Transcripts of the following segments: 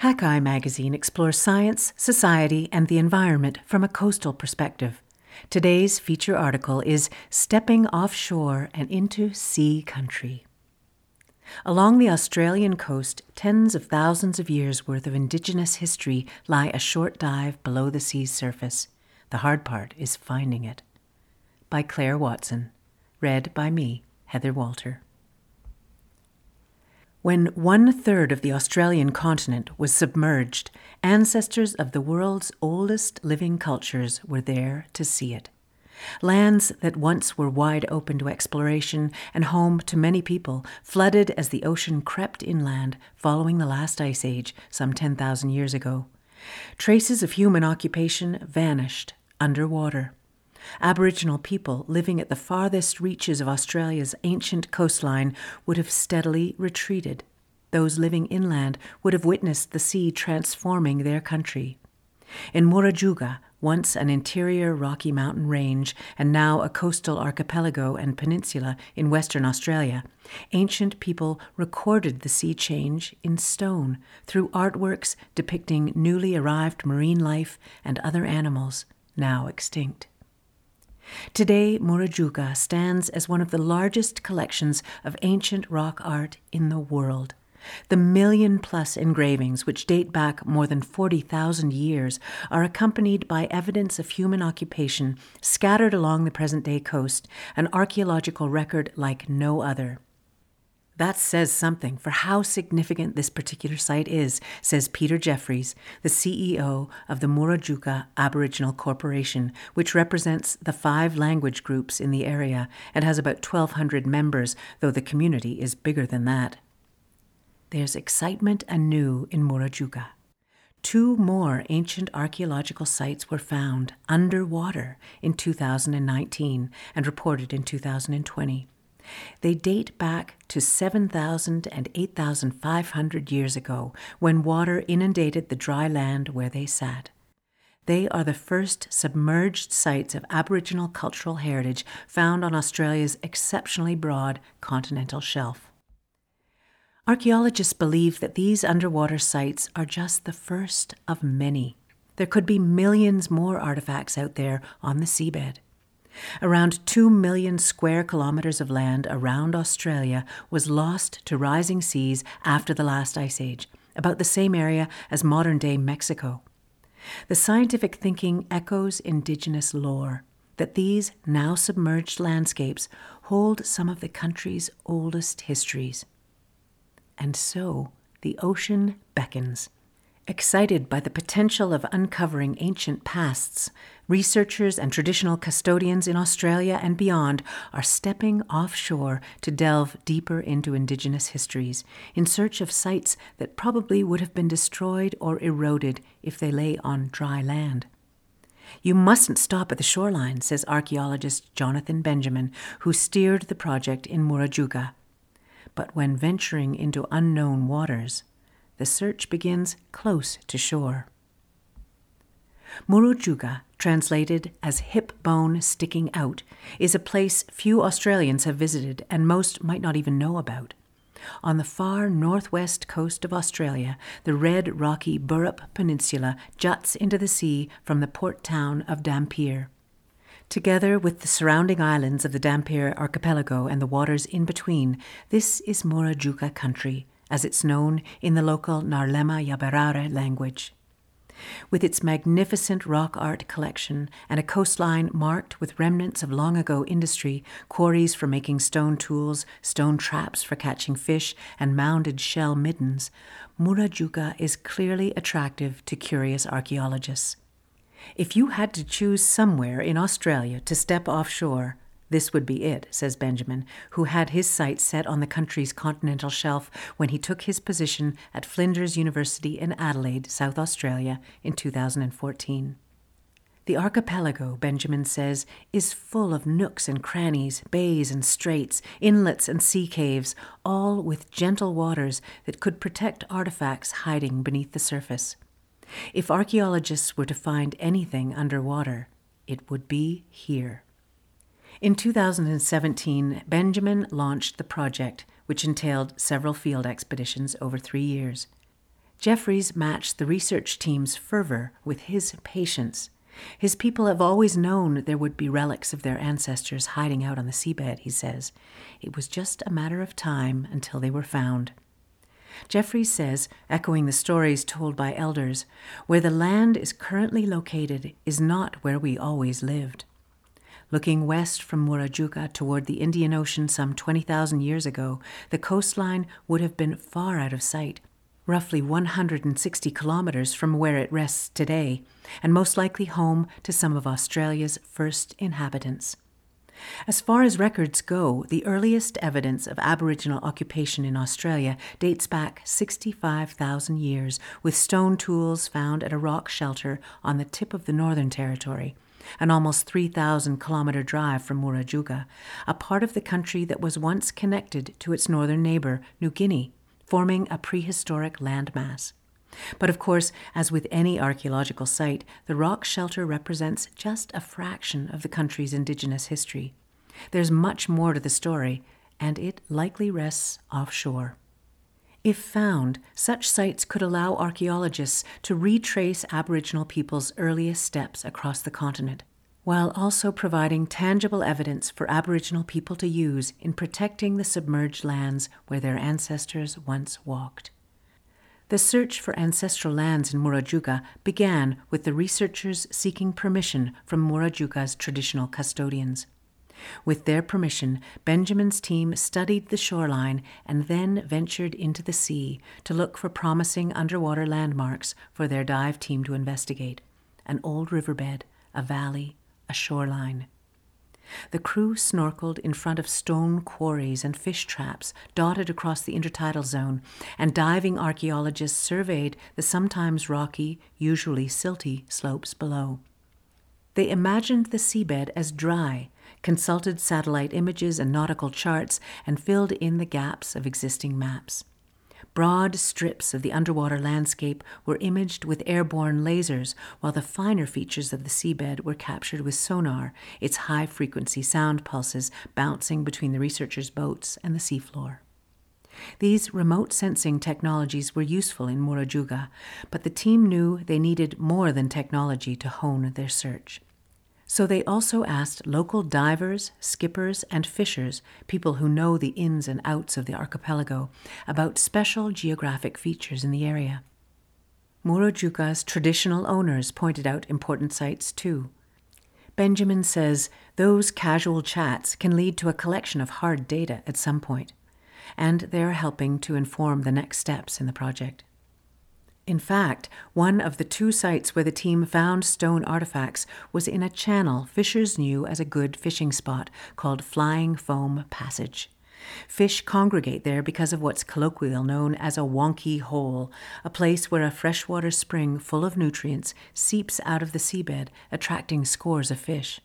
Hakai magazine explores science, society, and the environment from a coastal perspective. Today's feature article is Stepping Offshore and into Sea Country. Along the Australian coast, tens of thousands of years' worth of Indigenous history lie a short dive below the sea's surface. The hard part is finding it. By Clare Watson. Read by me, Heather Walter. When one third of the Australian continent was submerged, ancestors of the world's oldest living cultures were there to see it. Lands that once were wide open to exploration and home to many people flooded as the ocean crept inland following the last ice age some 10,000 years ago. Traces of human occupation vanished underwater. Aboriginal people living at the farthest reaches of Australia's ancient coastline would have steadily retreated. Those living inland would have witnessed the sea transforming their country. In Murujuga, once an interior Rocky Mountain range and now a coastal archipelago and peninsula in Western Australia, ancient people recorded the sea change in stone through artworks depicting newly arrived marine life and other animals now extinct. Today, Murujuga stands as one of the largest collections of ancient rock art in the world. The million plus engravings, which date back more than 40,000 years, are accompanied by evidence of human occupation scattered along the present day coast, an archaeological record like no other. That says something for how significant this particular site is, says Peter Jeffries, the CEO of the Murujuga Aboriginal Corporation, which represents the five language groups in the area and has about 1,200 members, though the community is bigger than that. There's excitement anew in Murujuga. Two more ancient archaeological sites were found underwater in 2019 and reported in 2020. They date back to 7,000 and 8,500 years ago when water inundated the dry land where they sat. They are the first submerged sites of Aboriginal cultural heritage found on Australia's exceptionally broad continental shelf. Archaeologists believe that these underwater sites are just the first of many. There could be millions more artifacts out there on the seabed. Around 2 million square kilometres of land around Australia was lost to rising seas after the last ice age, about the same area as modern day Mexico. The scientific thinking echoes indigenous lore that these now submerged landscapes hold some of the country's oldest histories. And so the ocean beckons. Excited by the potential of uncovering ancient pasts, researchers and traditional custodians in Australia and beyond are stepping offshore to delve deeper into Indigenous histories in search of sites that probably would have been destroyed or eroded if they lay on dry land. You mustn't stop at the shoreline, says archaeologist Jonathan Benjamin, who steered the project in Murujuga. But when venturing into unknown waters, the search begins close to shore. Murujuga, translated as hip bone sticking out, is a place few Australians have visited and most might not even know about. On the far northwest coast of Australia, the red rocky Burrup Peninsula juts into the sea from the port town of Dampier. Together with the surrounding islands of the Dampier archipelago and the waters in between, this is Murujuga country, as it's known in the local Ngarluma Yaburara language. With its magnificent rock art collection and a coastline marked with remnants of long ago industry, quarries for making stone tools, stone traps for catching fish, and mounded shell middens, Murujuga is clearly attractive to curious archaeologists. If you had to choose somewhere in Australia to step offshore, this would be it, says Benjamin, who had his sights set on the country's continental shelf when he took his position at Flinders University in Adelaide, South Australia, in 2014. The archipelago, Benjamin says, is full of nooks and crannies, bays and straits, inlets and sea caves, all with gentle waters that could protect artifacts hiding beneath the surface. If archaeologists were to find anything underwater, it would be here. In 2017, Benjamin launched the project, which entailed several field expeditions over three years. Jeffries matched the research team's fervor with his patience. His people have always known there would be relics of their ancestors hiding out on the seabed, he says. It was just a matter of time until they were found. Jeffries says, echoing the stories told by elders, where the land is currently located is not where we always lived. Looking west from Murujuga toward the Indian Ocean some 20,000 years ago, the coastline would have been far out of sight, roughly 160 kilometers from where it rests today, and most likely home to some of Australia's first inhabitants. As far as records go, the earliest evidence of Aboriginal occupation in Australia dates back 65,000 years, with stone tools found at a rock shelter on the tip of the Northern Territory, an almost 3,000 kilometre drive from Murujuga, a part of the country that was once connected to its northern neighbour, New Guinea, forming a prehistoric landmass. But of course, as with any archaeological site, the rock shelter represents just a fraction of the country's indigenous history. There's much more to the story, and it likely rests offshore. If found, such sites could allow archaeologists to retrace Aboriginal people's earliest steps across the continent, while also providing tangible evidence for Aboriginal people to use in protecting the submerged lands where their ancestors once walked. The search for ancestral lands in Murujuga began with the researchers seeking permission from Murujuga's traditional custodians. With their permission, Benjamin's team studied the shoreline and then ventured into the sea to look for promising underwater landmarks for their dive team to investigate an old riverbed, a valley, a shoreline. The crew snorkeled in front of stone quarries and fish traps dotted across the intertidal zone, and diving archaeologists surveyed the sometimes rocky, usually silty slopes below. They imagined the seabed as dry, consulted satellite images and nautical charts, and filled in the gaps of existing maps. Broad strips of the underwater landscape were imaged with airborne lasers, while the finer features of the seabed were captured with sonar, its high frequency sound pulses bouncing between the researchers' boats and the seafloor. These remote sensing technologies were useful in Murujuga, but the team knew they needed more than technology to hone their search. So they also asked local divers, skippers, and fishers, people who know the ins and outs of the archipelago, about special geographic features in the area. Murujuga's traditional owners pointed out important sites too. Benjamin says those casual chats can lead to a collection of hard data at some point, and they're helping to inform the next steps in the project. In fact, one of the two sites where the team found stone artifacts was in a channel fishers knew as a good fishing spot called Flying Foam Passage. Fish congregate there because of what's colloquially known as a wonky hole, a place where a freshwater spring full of nutrients seeps out of the seabed, attracting scores of fish.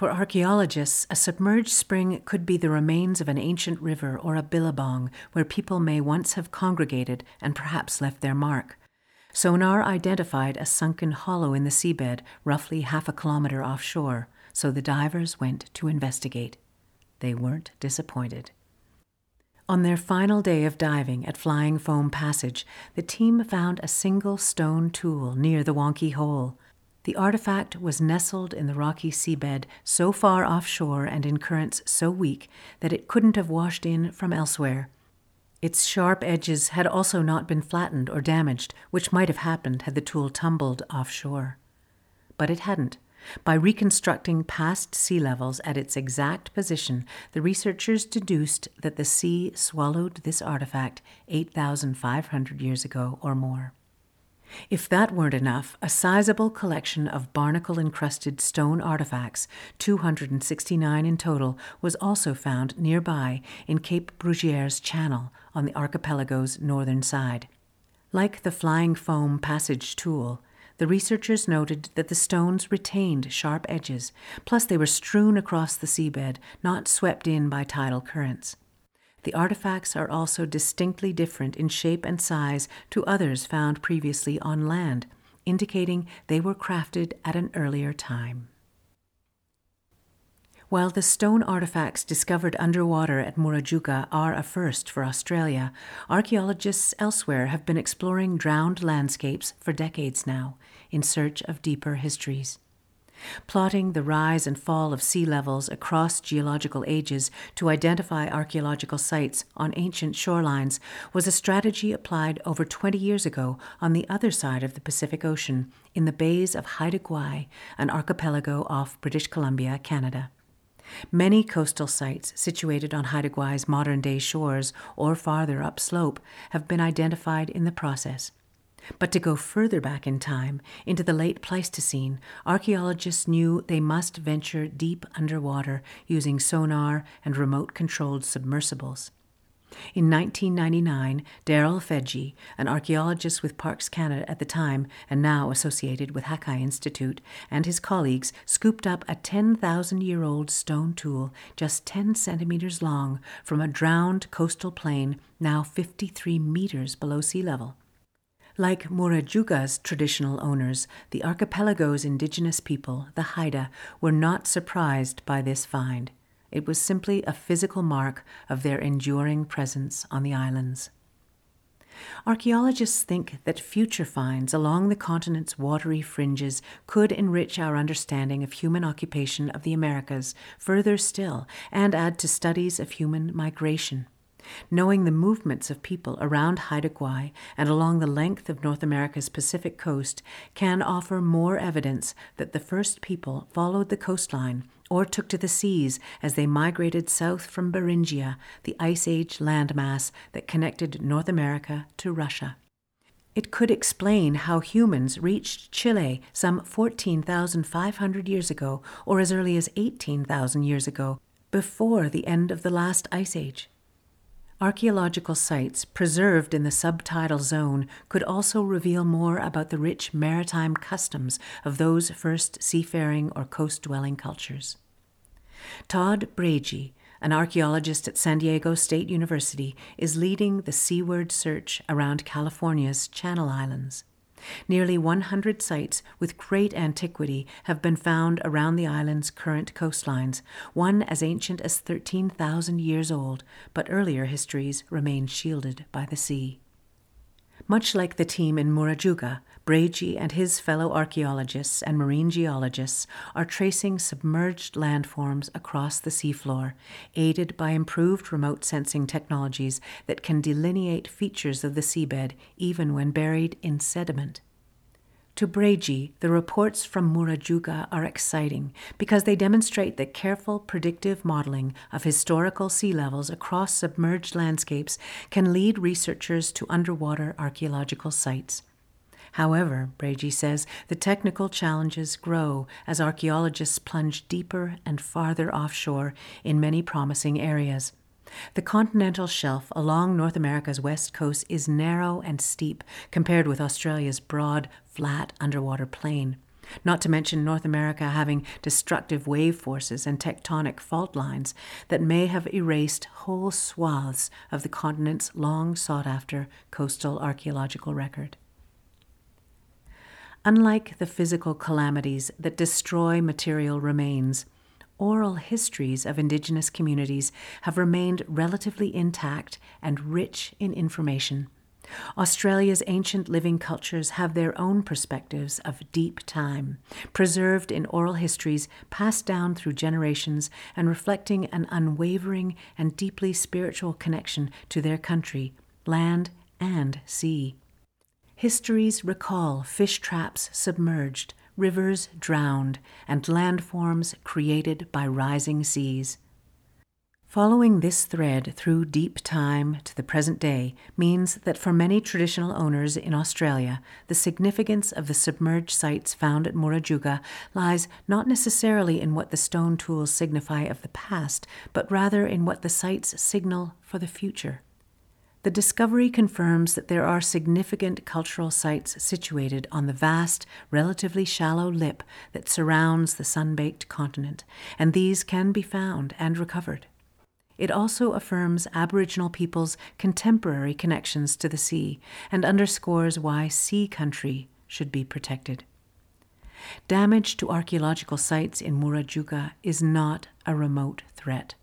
For archaeologists, a submerged spring could be the remains of an ancient river or a billabong where people may once have congregated and perhaps left their mark. Sonar identified a sunken hollow in the seabed, roughly half a kilometer offshore, so the divers went to investigate. They weren't disappointed. On their final day of diving at Flying Foam Passage, the team found a single stone tool near the wonky hole. The artifact was nestled in the rocky seabed so far offshore and in currents so weak that it couldn't have washed in from elsewhere. Its sharp edges had also not been flattened or damaged, which might have happened had the tool tumbled offshore. But it hadn't. By reconstructing past sea levels at its exact position, the researchers deduced that the sea swallowed this artifact 8,500 years ago or more. If that weren't enough, a sizable collection of barnacle encrusted stone artifacts, 269 in total, was also found nearby in Cape Bruguieres channel on the archipelago's northern side. Like the flying foam passage tool, the researchers noted that the stones retained sharp edges, plus they were strewn across the seabed, not swept in by tidal currents. The artifacts are also distinctly different in shape and size to others found previously on land, indicating they were crafted at an earlier time. While the stone artifacts discovered underwater at Murujuga are a first for Australia, archaeologists elsewhere have been exploring drowned landscapes for decades now in search of deeper histories. Plotting the rise and fall of sea levels across geological ages to identify archaeological sites on ancient shorelines was a strategy applied over 20 years ago on the other side of the Pacific Ocean in the bays of Haida Gwaii, an archipelago off British Columbia, Canada. Many coastal sites situated on Haida Gwaii's modern day shores or farther upslope have been identified in the process. But to go further back in time, into the late Pleistocene, archaeologists knew they must venture deep underwater using sonar and remote controlled submersibles. In 1999, Daryl Fedje, an archaeologist with Parks Canada at the time and now associated with Hakai Institute, and his colleagues scooped up a 10,000 year old stone tool just 10 centimeters long from a drowned coastal plain now 53 meters below sea level. Like Murujuga's traditional owners, the archipelago's indigenous people, the Haida, were not surprised by this find. It was simply a physical mark of their enduring presence on the islands. Archaeologists think that future finds along the continent's watery fringes could enrich our understanding of human occupation of the Americas further still and add to studies of human migration. Knowing the movements of people around Haida Gwaii and along the length of North America's Pacific coast can offer more evidence that the first people followed the coastline or took to the seas as they migrated south from Beringia, the Ice Age landmass that connected North America to Russia. It could explain how humans reached Chile some 14,500 years ago, or as early as 18,000 years ago, before the end of the last ice age. Archaeological sites preserved in the subtidal zone could also reveal more about the rich maritime customs of those first seafaring or coast dwelling cultures. Todd Braje, an archaeologist at San Diego State University, is leading the seaward search around California's Channel Islands. Nearly 100 sites with great antiquity have been found around the island's current coastlines, one as ancient as 13,000 years old, but earlier histories remain shielded by the sea. Much like the team in Murujuga, Braje and his fellow archaeologists and marine geologists are tracing submerged landforms across the seafloor, aided by improved remote sensing technologies that can delineate features of the seabed even when buried in sediment. To Braje, the reports from Murujuga are exciting because they demonstrate that careful predictive modeling of historical sea levels across submerged landscapes can lead researchers to underwater archaeological sites. However, Braje says, the technical challenges grow as archaeologists plunge deeper and farther offshore in many promising areas. The continental shelf along North America's west coast is narrow and steep compared with Australia's broad, flat underwater plain. Not to mention North America having destructive wave forces and tectonic fault lines that may have erased whole swaths of the continent's long sought after coastal archaeological record. Unlike the physical calamities that destroy material remains, oral histories of Indigenous communities have remained relatively intact and rich in information. Australia's ancient living cultures have their own perspectives of deep time, preserved in oral histories passed down through generations and reflecting an unwavering and deeply spiritual connection to their country, land, and sea. Histories recall fish traps submerged, rivers drowned, and landforms created by rising seas. Following this thread through deep time to the present day means that for many traditional owners in Australia, the significance of the submerged sites found at Murujuga lies not necessarily in what the stone tools signify of the past, but rather in what the sites signal for the future. The discovery confirms that there are significant cultural sites situated on the vast, relatively shallow lip that surrounds the sun baked continent, and these can be found and recovered. It also affirms Aboriginal peoples' contemporary connections to the sea and underscores why sea country should be protected. Damage to archaeological sites in Murujuga is not a remote threat.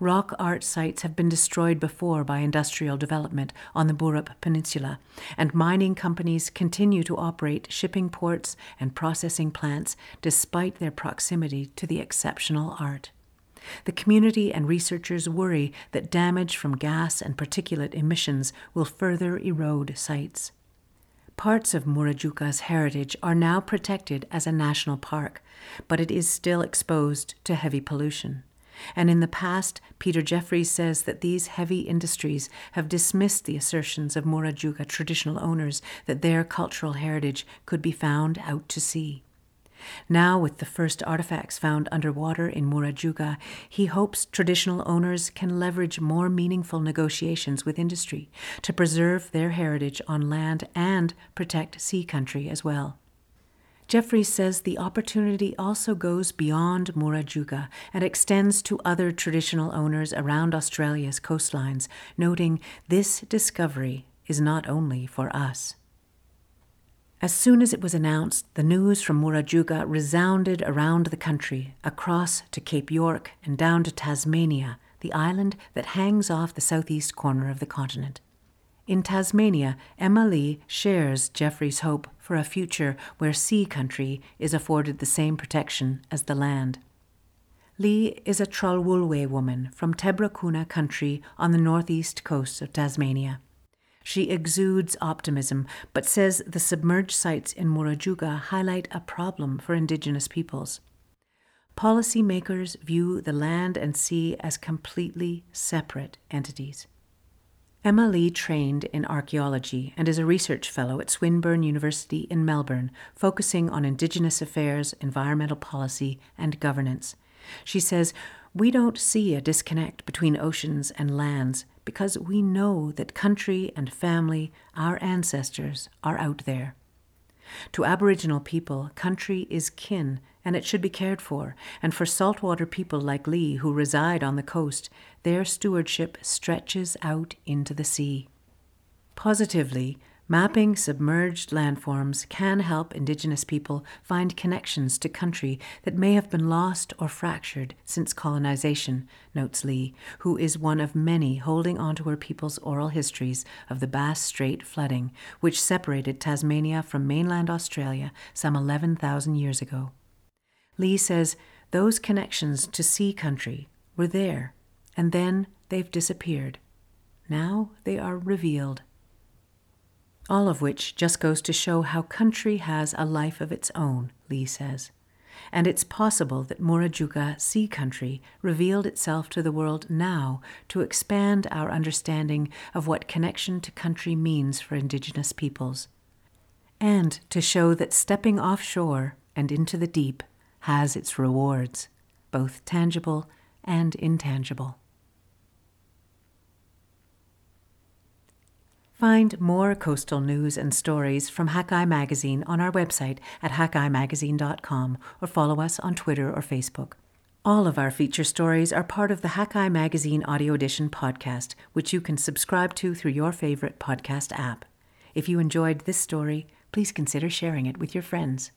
Rock art sites have been destroyed before by industrial development on the Burrup Peninsula, and mining companies continue to operate shipping ports and processing plants despite their proximity to the exceptional art. The community and researchers worry that damage from gas and particulate emissions will further erode sites. Parts of Murujuga's heritage are now protected as a national park, but it is still exposed to heavy pollution. And in the past, Peter Jeffries says that these heavy industries have dismissed the assertions of Murujuga traditional owners that their cultural heritage could be found out to sea. Now, with the first artifacts found underwater in Murujuga, he hopes traditional owners can leverage more meaningful negotiations with industry to preserve their heritage on land and protect sea country as well. Jeffries says the opportunity also goes beyond Murujuga and extends to other traditional owners around Australia's coastlines, noting this discovery is not only for us. As soon as it was announced, the news from Murujuga resounded around the country, across to Cape York and down to Tasmania, the island that hangs off the southeast corner of the continent. In Tasmania, Emma Lee shares Jeffries' hope for a future where sea country is afforded the same protection as the land. Lee is a Trawlwulwuy woman from Tebrakunna country on the northeast coast of Tasmania. She exudes optimism, but says the submerged sites in Murujuga highlight a problem for Indigenous peoples. Policymakers view the land and sea as completely separate entities. Emma Lee trained in archaeology and is a research fellow at Swinburne University in Melbourne, focusing on Indigenous affairs, environmental policy, and governance. She says, We don't see a disconnect between oceans and lands because we know that country and family, our ancestors, are out there. To Aboriginal people, country is kin and it should be cared for, and for saltwater people like Lee who reside on the coast, their stewardship stretches out into the sea. Positively, Mapping submerged landforms can help Indigenous people find connections to country that may have been lost or fractured since colonization, notes Lee, who is one of many holding onto her people's oral histories of the Bass Strait flooding, which separated Tasmania from mainland Australia some 11,000 years ago. Lee says those connections to sea country were there, and then they've disappeared. Now they are revealed. All of which just goes to show how country has a life of its own, Lee says. And it's possible that Murujuga Sea Country revealed itself to the world now to expand our understanding of what connection to country means for Indigenous peoples, and to show that stepping offshore and into the deep has its rewards, both tangible and intangible. Find more coastal news and stories from Hakai Magazine on our website at hakaimagazine.com or follow us on Twitter or Facebook. All of our feature stories are part of the Hakai Magazine Audio Edition podcast, which you can subscribe to through your favorite podcast app. If you enjoyed this story, please consider sharing it with your friends.